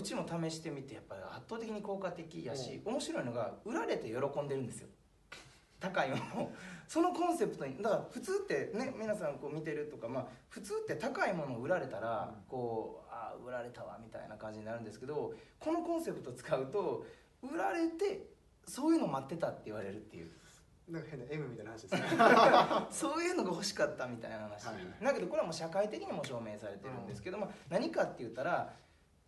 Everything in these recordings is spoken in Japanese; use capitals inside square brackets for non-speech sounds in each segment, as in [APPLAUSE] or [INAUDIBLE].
うちも試してみてやっぱり圧倒的に効果的やし、面白いのが売られて喜んでるんですよ。[LAUGHS] 高いものを。そのコンセプトにだから普通ってね皆さんこう見てるとか、まあ、普通って高いものを売られたらこうああ売られたわみたいな感じになるんですけどこのコンセプト使うと売られてそういうの待ってたって言われるっていう。なんか変な M みたいな話ですね。[LAUGHS] そういうのが欲しかったみたいな話、はいはいだけどこれはもう社会的にも証明されてるんですけど、まあ、何かって言ったら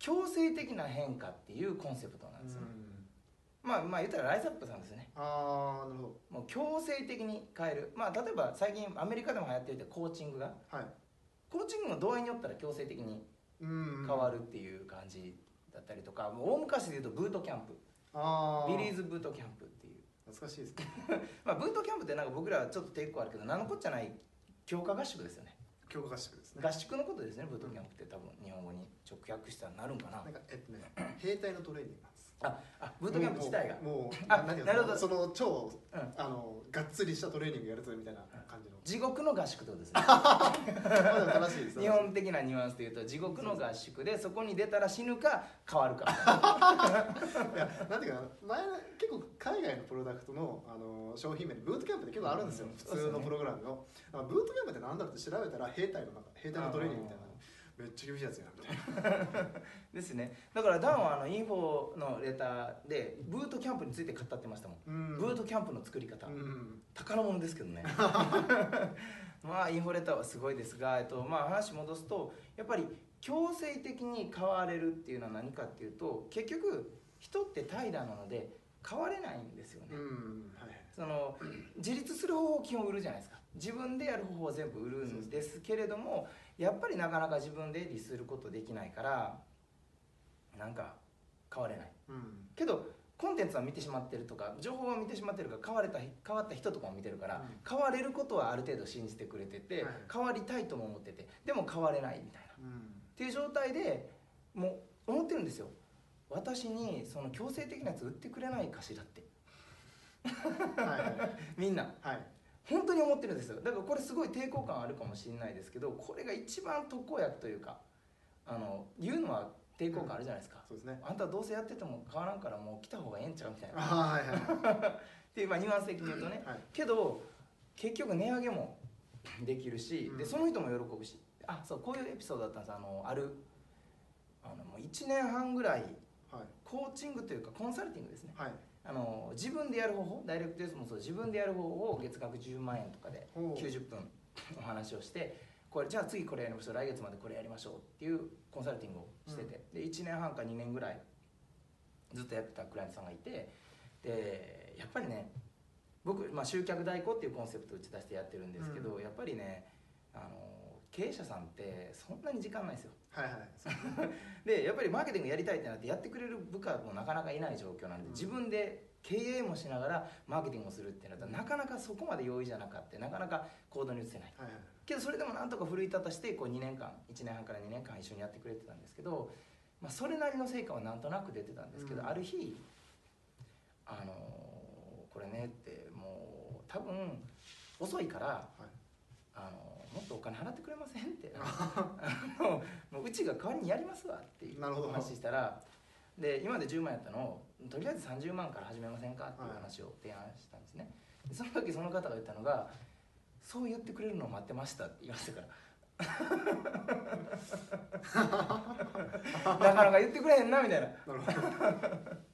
強制的な変化っていうコンセプトなんですよ、うん。まあまあ言ったらライザップさんですね。ああなるほもう強制的に変える。まあ例えば最近アメリカでも流行ってるってコーチングがどはい。コーチングの度合いによったら強制的にうん変わるっていう感じだったりとか、もう大昔で言うとブートキャンプ。ああビリーズブートキャンプっていう。懐かしいですね。[LAUGHS] まあブートキャンプってなんか僕らはちょっと抵抗あるけど何のこっちゃない強化合宿ですよね。強化合宿ですね。合宿のことですねブートキャンプって多分日本語に直訳したらなるんかな。なんかえっとね兵隊のトレーニングああブートキャンプ自体が。もうあなるほど。その超うん。あのがっつりしたトレーニングやるぞみたいな感じの。地獄の合宿ってことですね。[LAUGHS] 日本的なニュアンスで言うと地獄の合宿でそこに出たら死ぬか変わるか。[LAUGHS] いやなんていうかな前結構海外のプロダクトのあの商品名でブートキャンプって結構あるんですよ、うん。普通のプログラムの、あブートキャンプってなんだろうって調べたら兵隊の中兵隊のトレーニングみたいなめっちゃ厳しいやつやな。みたいなですね。だからダンはあのインフォのレターでブートキャンプについて語ってましたもん、うん。ブートキャンプの作り方、うん。宝物ですけどね。[LAUGHS] まあインフォレターはすごいですが、えっとまあ、話戻すとやっぱり強制的に変われるっていうのは何かっていうと結局人って怠惰なので変われないんですよね、うん。はい。その自立する方法を基本売るじゃないですか自分でやる方法を全部売るんですけれどもやっぱりなかなか自分で律することできないからなんか変われない。うん。けどコンテンツは見てしまってるとか情報は見てしまってるから変われた変わった人とかも見てるから、うん。変われることはある程度信じてくれてて、はい。変わりたいとも思っててでも変われないみたいな。っうん。ていう状態でもう思ってるんですよ。私にその強制的なやつ売ってくれないかしらって。はいはい。[LAUGHS] みんな。はい本当に思ってるんですよ。だからこれすごい抵抗感あるかもしれないですけどこれが一番特効薬というかあの言うのは抵抗感あるじゃないですか、そうですね。あんたどうせやってても変わらんからもう来た方がええんちゃうみたいな。あはいはい。[LAUGHS] っていうまあニュアンス的に言うとね。はい。けど結局値上げも [LAUGHS] できるし、うん。でその人も喜ぶし。あそうこういうエピソードだったんですあのあるあのもう1年半ぐらいはい。コーチングというかコンサルティングですね。はいあの自分でやる方法ダイレクトですもそう自分でやる方法を月額10万円とかでほう。90分 [LAUGHS] お話をしてこれじゃあ次これやりましょう来月までこれやりましょうっていうコンサルティングをしてて、で1年半か2年ぐらいずっとやってたクライアントさんがいてでやっぱりね僕、まあ、集客代行っていうコンセプトを打ち出してやってるんですけど、うやっぱりねあの経営者さんってそんなに時間ないですよ。はいはい。[LAUGHS] でやっぱりマーケティングやりたいってなってやってくれる部下もなかなかいない状況なんで、うん。自分で経営もしながらマーケティングをするってなったらなかなかそこまで容易じゃなかった。なかなか行動に移せない。はいはい。けどそれでもなんとか奮い立たしてこう2年間1年半から2年間一緒にやってくれてたんですけど、まあ、それなりの成果はなんとなく出てたんですけど、うん。ある日あのーこれねってもう多分遅いから、とお金払ってくれませんって。あのもううちが代わりにやりますわっていう話したらで今まで10万やったのをとりあえず30万から始めませんかっていう話を提案したんですね、でその時その方が言ったのが「そう言ってくれるのを待ってました」って言いましたから。[LAUGHS] なかなか言ってくれへんなみたいな。なるほど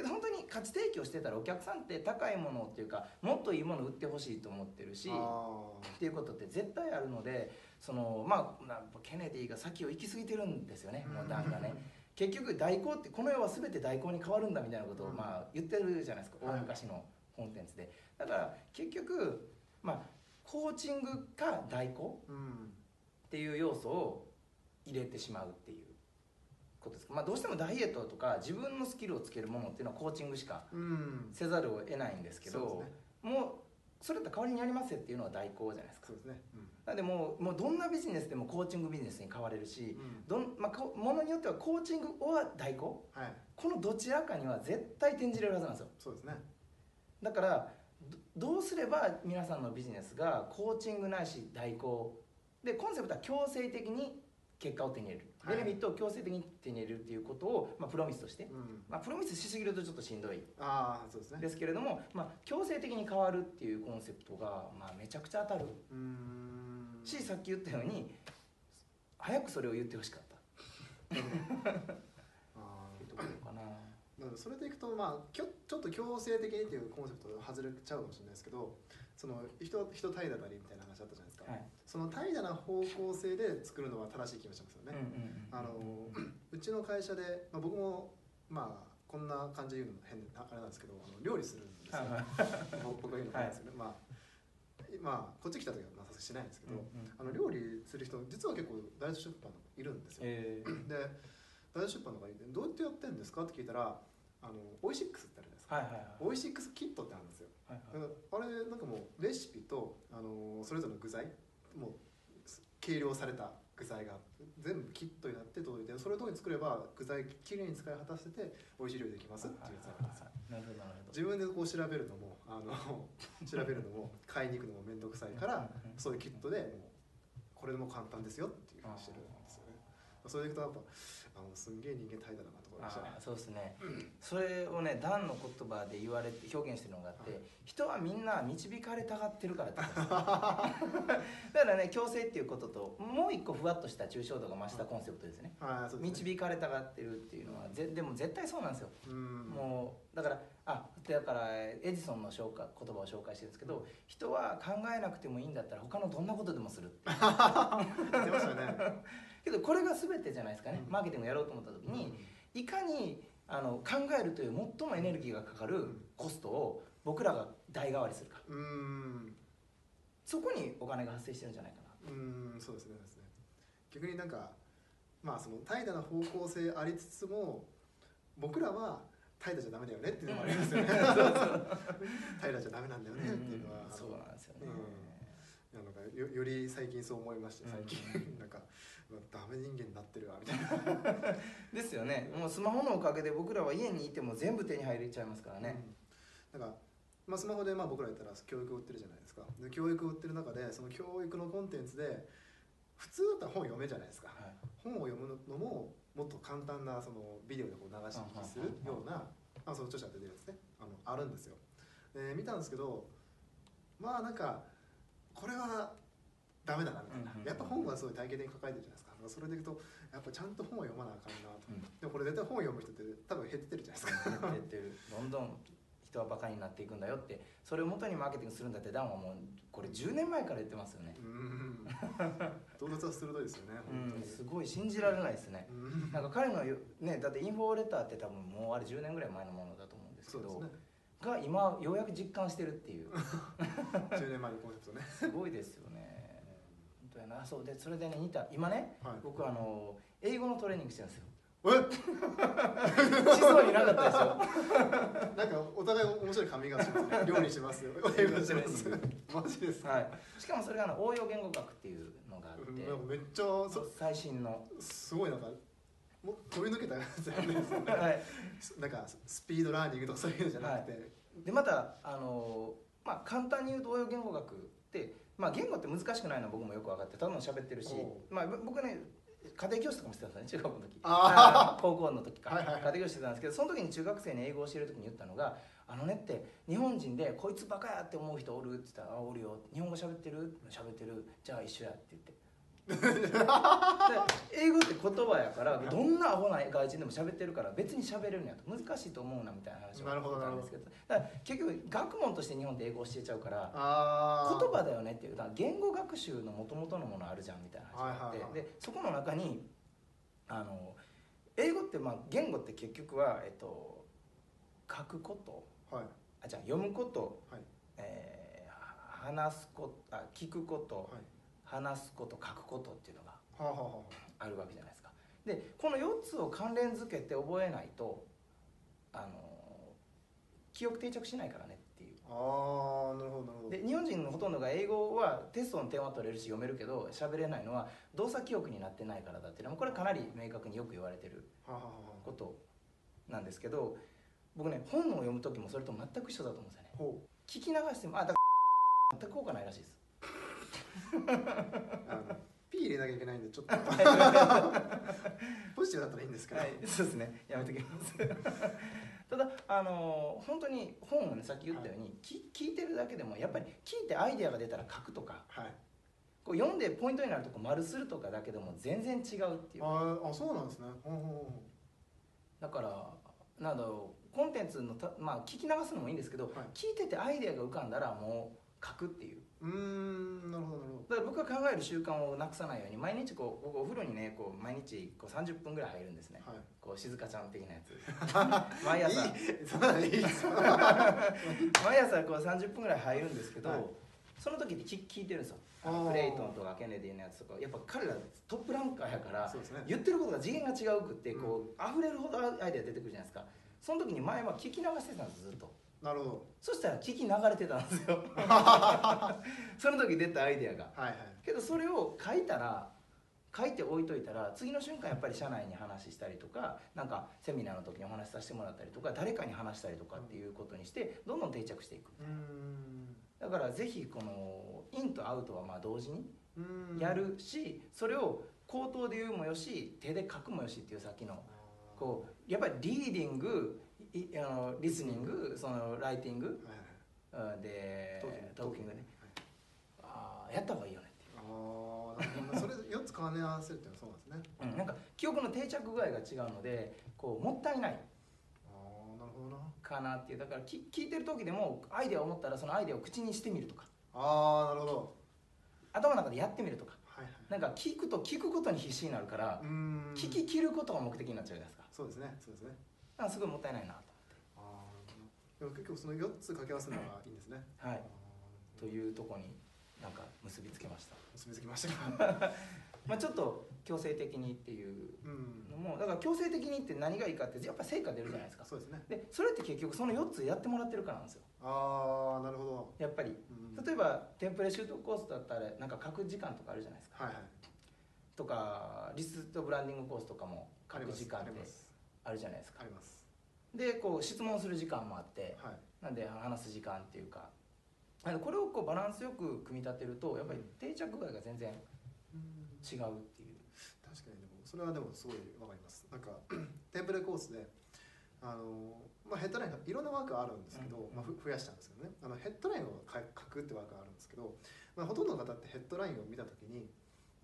けど本当に価値提供してたらお客さんって高いものっていうかもっといいもの売ってほしいと思ってるしあっていうことって絶対あるのでそのまあなんかケネディが先を行き過ぎてるんですよねもうダンがね。結局代行ってこの世は全て代行に変わるんだみたいなことをうん。まあ言ってるじゃないですかはい。大昔のコンテンツで。だから結局まあコーチングか代行うん。っていう要素を入れてしまうっていうことですまあどうしてもダイエットとか自分のスキルをつけるものっていうのはコーチングしかうん。せざるを得ないんですけどそうですね。もうそれって代わりにやりますよっていうのは代行じゃないですか。そうですね。うん。なんでもうもうどんなビジネスでもコーチングビジネスに変われるしうん。どん、まあ、こものによってはコーチングは代行。はい。このどちらかには絶対転じれるはずなんですよ。そうですね。だからどどうすれば皆さんのビジネスがコーチングないし代行。でコンセプトは強制的に結果を手に入れる、はい。ベネフィットを強制的に手に入れるっていうことを、まあ、プロミスとして、うん。まあ、プロミスしすぎるとちょっとしんどい。ああそうですね。ですけれども、まあ、強制的に変わるっていうコンセプトが、まあ、めちゃくちゃ当たる。うーん。しさっき言ったように早くそれを言ってほしかったあっていうところかな。のでそれでいくとまあきょちょっと強制的にっていうコンセプト外れちゃうかもしれないですけどその人人怠惰なりみたいな話あったじゃないですか、はい。その怠惰な方向性で作るのは正しい気がしますよね、あの [CLEARS THROAT] うちの会社で、まあ、僕もまあこんな感じで言うのも変なあれなんですけどあの料理するんですよ、はいはい。[LAUGHS] 僕僕が言うのも変ですよね、まあまあこっち来た時はまあさすしないんですけど、うんうんあの料理する人実は結構大出版いるんですよ、えー。で大出版の方がどうやってやってんですかって聞いたらあのオイシックスってあるじゃないですか、はいはいはい。オイシックスキットってあるんですよ。はいだからあれなんかもうレシピとあのそれぞれの具材もう計量された具材が全部キットになって届いてそれをどうに作れば具材きれいに使い果たせて美味しい料理できますっていうやつなんですよ。なるほどなるほど。自分でこう調べるのもあの [LAUGHS] 調べるのも買いに行くのも面倒くさいからそういうキットでもうこれでも簡単ですよっていうふうにしてるそれでいくとやっぱあのすんげえ人間怠惰だなと思いました。ねそうですね、それをねダンの言葉で言われて表現してるのがあって、はい。人はみんな導かれたがってるからって [LAUGHS] だからね強制っていうことともう一個ふわっとした抽象度が増したコンセプトですね。はいね。導かれたがってるっていうのはぜでも絶対そうなんですよ、うん。もうだからあだからエジソンの紹介言葉を紹介してるんですけど人は考えなくてもいいんだったら他のどんなことでもする [LAUGHS] 言ってましたねけどこれが全てじゃないですかね、うん。マーケティングやろうと思った時に、いかにあの考えるという最もエネルギーがかかるコストを僕らが代替わりするか。うんうん。そこにお金が発生してるんじゃないかな。うんそうですねそうですね。逆になんかまあその怠惰な方向性ありつつも僕らは怠惰じゃダメだよねっていうのもありますよね。[LAUGHS] [LAUGHS] 怠惰じゃダメなんだよねっていうのは、うんそうなんですよね、いやなんかよより最近そう思いまして最近、[LAUGHS] なんかうわダメ人間になってるわみたいな。[LAUGHS] ですよね。もうスマホのおかげで僕らは家にいても全部手に入れちゃいますからね、うん。なんか、まあ、スマホでまあ僕ら言ったら教育を売ってるじゃないですか。で教育を売ってる中でその教育のコンテンツで普通だったら本読めじゃないですか。はい。本を読むのももっと簡単なそのビデオでこう流し聞きするようなあその著者が出てるやつね。あのあるんですよ。で見たんですけどまあなんかこれはダメだなみたいな、やっぱ本はすごい体系的に抱えてるじゃないですか。それでいくとやっぱちゃんと本を読まなあかんなと、うん。でもこれ絶対本を読む人って多分減ってるじゃないですか。減ってる。どんどん人はバカになっていくんだよってそれを元にマーケティングするんだってダンはもうこれ10年前から言ってますよね。うん。洞察は鋭いですよね本当に、うんすごい信じられないですね。うん。なんか彼のよねだってインフォレターって多分もうあれ10年ぐらい前のものだと思うんですけどね。が今ようやく実感してるっていう [LAUGHS] 10年前のコンセプトね。すごいですよね。本当やな。そうでそれでね似た今ねはい。僕あの英語のトレーニングしてるんですよ。え？しそうになかったでしょ [LAUGHS] なんかお互い面白い髪型しますね。[LAUGHS] 料理しますよ。英語します。マジですか、はい。しかもそれがあの応用言語学っていうのがあって。めっちゃそ最新の。すごいなんかもう飛び抜けたやつやね。はい。なんかスピードラーニングとかそういうのじゃなくて、でまたあのまあ簡単に言うと応用言語学ってまあ言語って難しくないのは僕もよく分かってただの喋ってるしおまあぶ僕ね家庭教師とかもしてたんですね [LAUGHS] 中学校の時。高校の時か、はいはいはい。家庭教師してたんですけどその時に中学生に英語を教える時に言ったのが「あのねって日本人でこいつバカやって思う人おる?」って言ったら「あおるよ。日本語喋ってる？喋ってる。じゃあ一緒や」って言って。で英語って言葉やからどんなアホな外人でも喋ってるから別に喋れるんやと。難しいと思うなみたいな話をしたんですけど。だから結局学問として日本って英語を教えちゃうからあ言葉だよねっていう言語学習の元々のものあるじゃんみたいな話があって、はいはいはい。でそこの中にあの英語ってまあ言語って結局は、えっと、書くこと。はい。あじゃあ読むこと、はい。えー話すことあ聞くこと、はい話すこと書くことっていうのがはあ、るわけじゃないですか。でこの4つを関連づけて覚えないとあの記憶定着しないからねっていう。あ、あーなるほどなるほど。で日本人のほとんどが英語はテストの点は取れるし読めるけど喋れないのは動作記憶になってないからだっていうのはこれかなり明確によく言われてることなんですけど僕ね本を読む時もそれと全く一緒だと思うんですよね。ほ聞き流してもあだから全く効果ないらしいです。うあの P 入れなきゃいけないんでちょっと。ポジティブだったらいいんですけど、はい、そうですね。やめときます。ただあのー本当に本をねさっき言ったように、き聞いてるだけでもやっぱり聞いてアイデアが出たら書くとかはい。こう読んでポイントになるとこ丸するとかだけでも全然違うっていう。あーあそうなんですね。ほうほうほだからなんだろうコンテンツのたまあ聞き流すのもいいんですけど、はい。聞いててアイデアが浮かんだらもう書くっていううんなるほどなるほだから僕が考える習慣をなくさないように毎日こう僕お風呂にねこう毎日こう30分ぐらい入るんですね。どはい。こう静香ちゃん的なやつ。[LAUGHS] 毎朝。いい。そんなのいい。ですよ毎朝こう30分ぐらい入るんですけど、はい。その時に聞聞いてるんですよ。あー。クレイトンとかケネディのやつとか。やっぱ彼らトップランカーやからね。言ってることが次元が違うくってこう、溢れるほどアイデア出てくるじゃないですか。その時に前は聞き流してたんですずっとなるほど。そしたら聞き流れてたんですよ。[LAUGHS] その時出たアイデアが。はいはい。けどそれを書いたら書いて置いといたら次の瞬間やっぱり社内に話したりとかなんかセミナーの時にお話しさせてもらったりとか誰かに話したりとかっていうことにしてどんどん定着していく。だからぜひこのインとアウトはまあ同時にやるしそれを口頭で言うもよし手で書くもよしっていうさっきのこうやっぱりリーディングいあのリスニングそのライティング？はいはい。うんでトーキング。ね。あーやった方がいいよねってああそれ4つ兼ね合わせるっていうのはそうなんですね。うん、なんか記憶の定着具合が違うのでこうもったいない。ああなるほどな。かなっていう。だからき聞いてる時でもアイデアを思ったらそのアイデアを口にしてみるとか。ああなるほど。頭の中でやってみるとか。はいはい。なんか聞くと聞くことに必死になるからうーん。聞き切ることが目的になっちゃうじゃないですか。そうですねそうですねすごいもったいないなとああでも結局その4つ掛け合わせるのがいいんですね。はい。というとこになんか結びつけました。結びつきました。か [LAUGHS] まあちょっと強制的にっていううん。のもだから強制的にって何がいいかってやっぱ成果出るじゃないですか。そうですね。でそれって結局その4つやってもらってるからなんですよ。ああなるほど。やっぱり。うん。例えばテンプレシュートコースだったらなんか書く時間とかあるじゃないですか。はいはい。とかリストブランディングコースとかも書く時間ってあるじゃないですか。あります。でこう質問する時間もあってはい。なんで話す時間っていうか。これをこうバランスよく組み立てるとやっぱり定着具合が全然うん違うっていう。確かにでもそれはでもすごいわかります。なんか [CLEARS THROAT] テンプレコースであの、まあ、ヘッドラインがいろんなワークがあるんですけど、うん。まあ、ふ増やしたんですけどね。あのヘッドラインを書書くってワークがあるんですけど、まあ、ほとんどの方ってヘッドラインを見た時に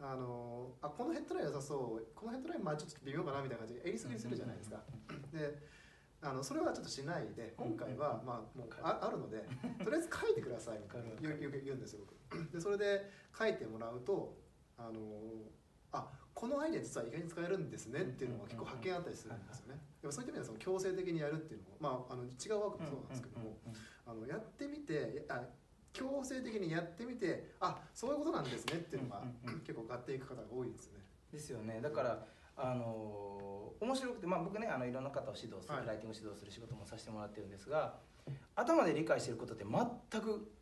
あのあこのヘッドライン良さそう。このヘッドラインまあちょっと微妙かなみたいな感じ。で襟すぎするじゃないですか。であのそれはちょっとしないで今回はまあもうああるので [LAUGHS] とりあえず書いてくださいみたい言うんですよ僕。でそれで書いてもらうとあのあこのアイデア実は意外に使えるんですねっていうのが結構発見あったりするんですよね。でもそういった意味ではその強制的にやるっていうのも、まあ、あの違うワークもそうなんですけども、あのやってみてあ強制的にやってみてあそういうことなんですねっていうのが、結構買っていく方が多いですよね。ですよね。だからあの面白くて、まあ、僕ねあのいろんな方を指導する、はい。ライティング指導する仕事もさせてもらってるんですが頭で理解してることって全く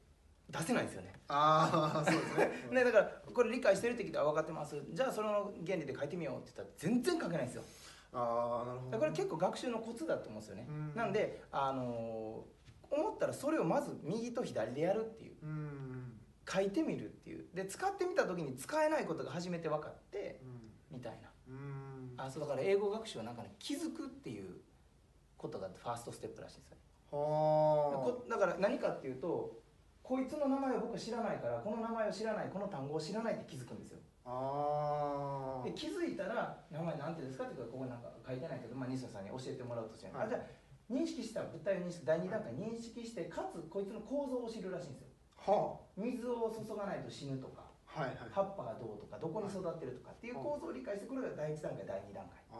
出せないんですよね。ああそうですね。[LAUGHS] ねだからこれ理解してるって聞いたら分かってます。じゃあその原理で書いてみようって言ったら全然書けないんですよ。ああなるほどだからこれ結構学習のコツだと思うんですよね。うん。なんであの思ったらそれをまず右と左でやるっていう。うん。書いてみるっていう。で使ってみた時に使えないことが初めて分かってみたいな。うん。あそうだから英語学習はなんかね気づくっていうことがファーストステップらしいんですよだから何かっていうとこいつの名前を僕は知らないからこの名前を知らないこの単語を知らないって気づくんですよ。で気づいたら名前なんてですかっていうかここになんか書いてないけど、まあ、西野さんに教えてもらうとして、はい。あじゃあ認識した物体を認識第二段階認識してかつこいつの構造を知るらしいんですよ。は水を注がないと死ぬとかあはいはい。葉っぱがどうとかどこに育ってるとかっていう構造を理解してこれが第一段階第二段階。あ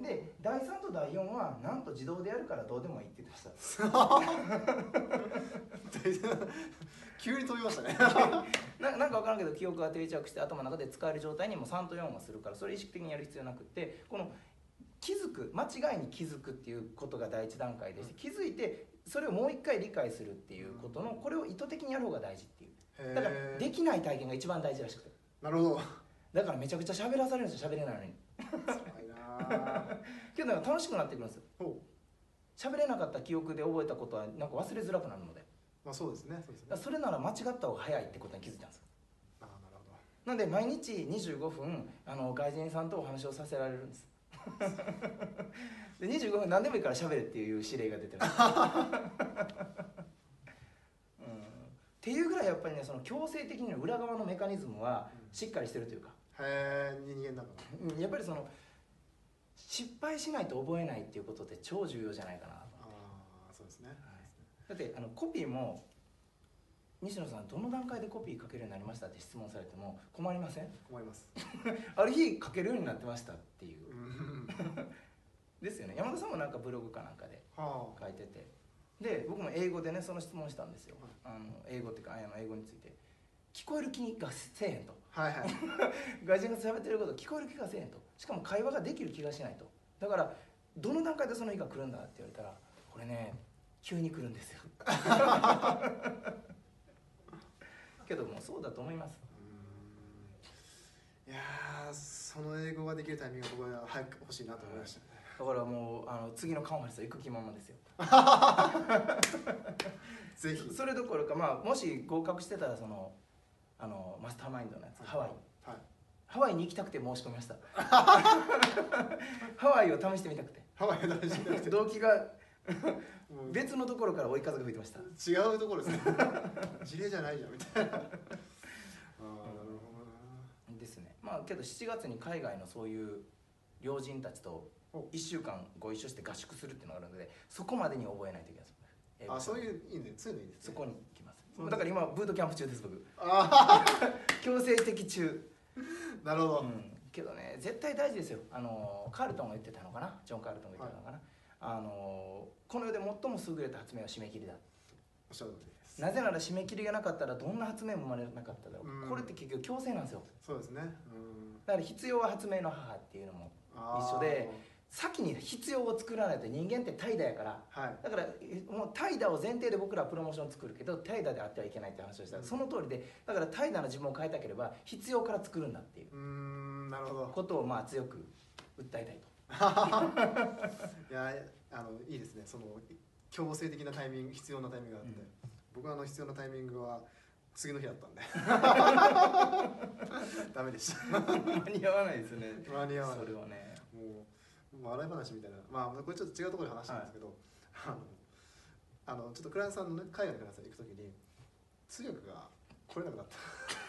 あで第3と第4はなんと自動でやるからどうでもいいって言ってました。[LAUGHS] 急に飛びましたね。[LAUGHS] ななんか分からんけど記憶が定着して頭の中で使える状態にも3と4はするからそれ意識的にやる必要なくってこの気づく間違いに気づくっていうことが第一段階でして気づいてそれをもう一回理解するっていうことのこれを意図的にやる方が大事っていう。へだからえできない体験が一番大事らしくて。なるほど。だからめちゃくちゃ喋らされるんですよ喋れないのに。辛いなー。[LAUGHS] けどなんか楽しくなってくるんですよ喋れなかった記憶で覚えたことはなんか忘れづらくなるので。まあそうですね。そうですね。それなら間違った方が早いってことに気づいたんですよ。ああなるほど。なんで毎日25分あの外人さんとお話をさせられるんですで25分何でもいいから喋れっていう指令が出てる。[LAUGHS] うん、っていうぐらいやっぱりねその強制的に裏側のメカニズムはしっかりしてるというか、へえ人間だかうん。やっぱりその失敗しないと覚えないっていうことって超重要じゃないかなああそうですね。だってあのコピーも西野さんどの段階でコピー書けるようになりましたって質問されても困りません？困ります。[LAUGHS] ある日書けるようになってましたっていう。うんですよね。山田さんもなんかブログかなんかでは書いてて。で僕も英語でねその質問したんですよ。はい。あの英語っていうかあの英語について。聞こえる気がせえへんと。あはいはい。[LAUGHS] 外人が喋ってること聞こえる気がせえへんと。しかも会話ができる気がしないと。だからどの段階でその日が来るんだって言われたらこれね急に来るんですよ。[LAUGHS] けどもうそうだと思います。いやーその英語ができるタイミングが僕は早く欲しいなと思いましたねだからもうあの次のカンファレンスは行く気満々ですよ。[LAUGHS] ぜひ。それどころか、まあ、もし合格してたらそのあのマスターマインドのやつハワイ。はい。ハワイに行きたくて申し込みました。[LAUGHS] ハワイを試してみたくて。ハワイの話じゃなくて。動機が別のところから追い風が吹いてました。違うところですね。[LAUGHS] 事例じゃないじゃんみたいな。ああなるほどな。ですね。まあけど7月に海外のそういう両人たちとお1週間ご一緒して合宿するっていうのがあるのでそこまでに覚えないといけないです。あそういういいね。そういうのいいですね。そこに行きます。だから今ブートキャンプ中です僕。あ強制的中。あなるほど、うん、けどね絶対大事ですよ。あのカールトンが言ってたのかな？ジョン・カールトンが言ってたのかな、あのこの世で最も優れた発明は締め切りだ。おっしゃる通りです。なぜなら締め切りがなかったらどんな発明も生まれなかっただろう、うん。これって結局強制なんですよ。そうですね。うん。だから必要は発明の母っていうのも一緒で先に必要を作らないと人間って怠惰やから。はい。だからえもう怠惰を前提で僕らはプロモーション作るけど怠惰であってはいけないって話をしたら、うん。その通りでだから怠惰な自分を変えたければ必要から作るんだっていう。なるほど。ことをまあ強く訴えたいと。[LAUGHS] いやあのいいですね。その強制的なタイミング必要なタイミングがあって、うん。僕はあの必要なタイミングは次の日だったんで。[LAUGHS] ダメでした。間に合わないですよね。間に合わない。それはね。もう笑い話みたいな。まあこれちょっと違うところで話したんですけど、あのあのちょっとクライアントさんのね海外のクライアントさん行く時に通訳が来れなくなった。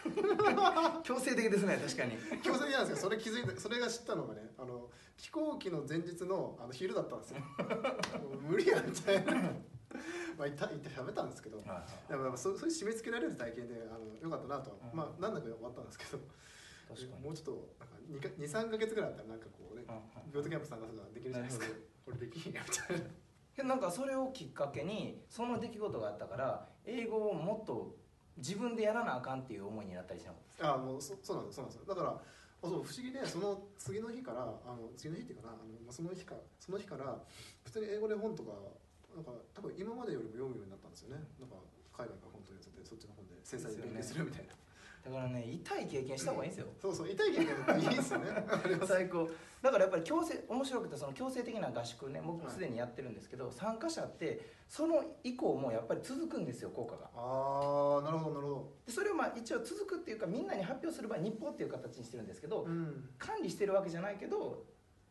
[LAUGHS] 強制的ですね確かに。強制的なんですけどそれ気づいたそれが知ったのがねあの飛行機の前日のあの昼だったんですよ。[LAUGHS] 無理やみたいな。まあ言った言って喋ったんですけど。でもそうそういう締め付けられる体験であのよかったなと。は、うん。まあなんだか終わったんですけど確かに。もうちょっとなんか23か月ぐらいあったらなんかこうねビョートキャンプ参加とかできるじゃないですか。これできひんやみたいな。けどなんかそれをきっかけにその出来事があったから英語をもっと自分でやらなあかんっていう思いになったりしなかったあもうそそうなんですそうなんです。よだからあそう不思議でその次の日からあの次の日っていうかなあのまあその日かその日から普通に英語で本とかなんか多分今までよりも読むようになったんですよね。なんか海外から本当に寄せてそっちの本で繊細に勉強するみたいな、だからね痛い経験した方がいいんですよ。そうそう痛い経験いいですよね。[LAUGHS] 最高。だからやっぱり強制面白くてその強制的な合宿ね僕はい。すでにやってるんですけど、参加者ってその以降もやっぱり続くんですよ効果が。ああなるほどなるほでそれをまあ一応続くっていうかみんなに発表する場合日報っていう形にしてるんですけど、どうん。管理してるわけじゃないけど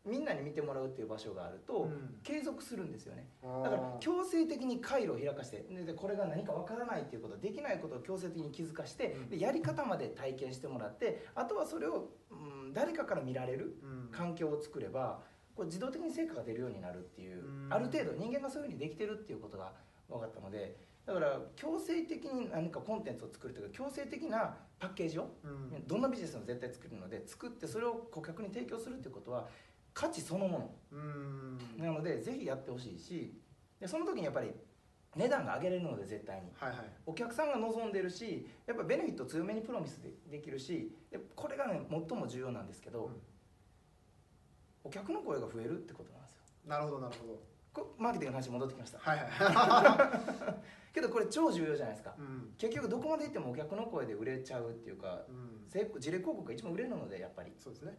みんなに見てもらうっていう場所があると、うん。継続するんですよね。あだからー強制的に回路を開かしてででこれが何かわからないっていうことできないことを強制的に気づかして、うん。でやり方まで体験してもらってあとはそれを、うん、誰かから見られるうん。環境を作ればこう自動的に成果が出るようになるっていう、うん。ある程度人間がそういうふうにできてるっていうことが分かったのでだから強制的に何かコンテンツを作るというか強制的なパッケージをうん。どんなビジネスも絶対作るので作ってそれを顧客に提供するっていうことは価値そのもうん。のなのでぜひやってほしいしでその時にやっぱり値段が上げれるので絶対に。はいはい。お客さんが望んでるしやっぱベネフィット強めにプロミスでできるしでこれがね最も重要なんですけど、うん。お客の声が増えるってことなんですよ。なるほどなるほど。こマーケティングの話に戻ってきました。はいはい。[LAUGHS] けどこれ超重要じゃないですか。うん。結局どこまで行ってもお客の声で売れちゃうっていうかうん。事例広告が一番売れるのでやっぱり。そうですね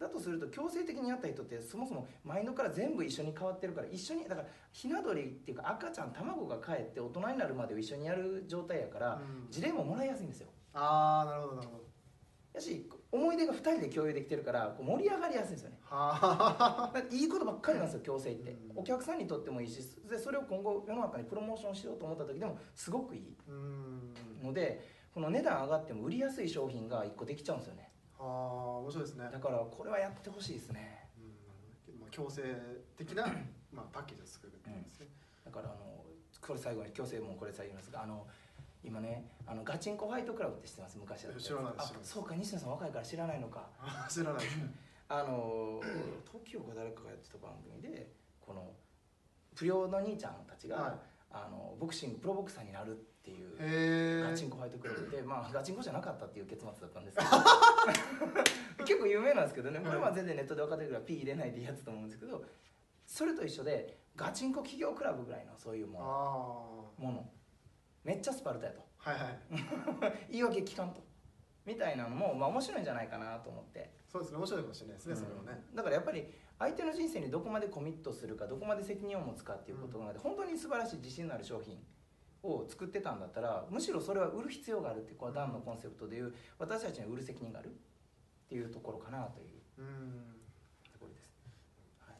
だとすると強制的にやった人ってそもそもマインドから全部一緒に変わってるから一緒にだからひな鳥っていうか赤ちゃん卵が帰って大人になるまでを一緒にやる状態やからうん。事例ももらいやすいんですよ。ああなるほどなるほど。やし思い出が2人で共有できてるからこう盛り上がりやすいんですよね。[LAUGHS] いいことばっかりなんですよ矯正って。うん。お客さんにとってもいいしでそれを今後世の中にプロモーションしようと思った時でもすごくいいうん。のでこの値段上がっても売りやすい商品が1個できちゃうんですよねはあ面白いですね。だからこれはやってほしいですね。うんまあ、強制的な、[CLEARS THROAT] まあ、パッケージを作るってですね、だからあのこれ最後に強制もこれ最後に言いますがあの今ねあのガチンコファイトクラブって知ってます？昔やった知らないですそうか西野さん若いから知らないのか。あ知らないです。ねあの [CLEARS THROAT] TOKIO か誰かがやってた番組でこの不良の兄ちゃんたちが、はい。あのボクシングプロボクサーになるっていうガチンコファイトクラブで、[LAUGHS] まあ、ガチンコじゃなかったっていう結末だったんですけど。[LAUGHS] 結構有名なんですけどね。これは全然ネットで分かってるから P 入れないでいいやつと思うんですけどそれと一緒でガチンコ企業クラブぐらいのそういうもあのもの。めっちゃスパルタやと。あはいはい。[LAUGHS] 言い訳聞かんと。みたいなのも、まあ、面白いんじゃないかなと思って、そうですね。面白いかもしれないですね、それはね。うんだからやっぱり相手の人生にどこまでコミットするかどこまで責任を持つかっていうことが、本当に素晴らしい自信のある商品を作ってたんだったらむしろそれは売る必要があるってこうダンのコンセプトでいう私たちには売る責任があるっていうところかなといううん。ところです、はい。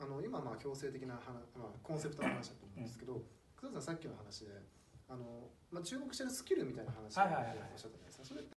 あの今まあ強制的な話、まあ、コンセプトの話だと思うんですけど、工藤さんさっきの話であの、まあ、注目してるスキルみたいな話をおっしゃったじゃないですか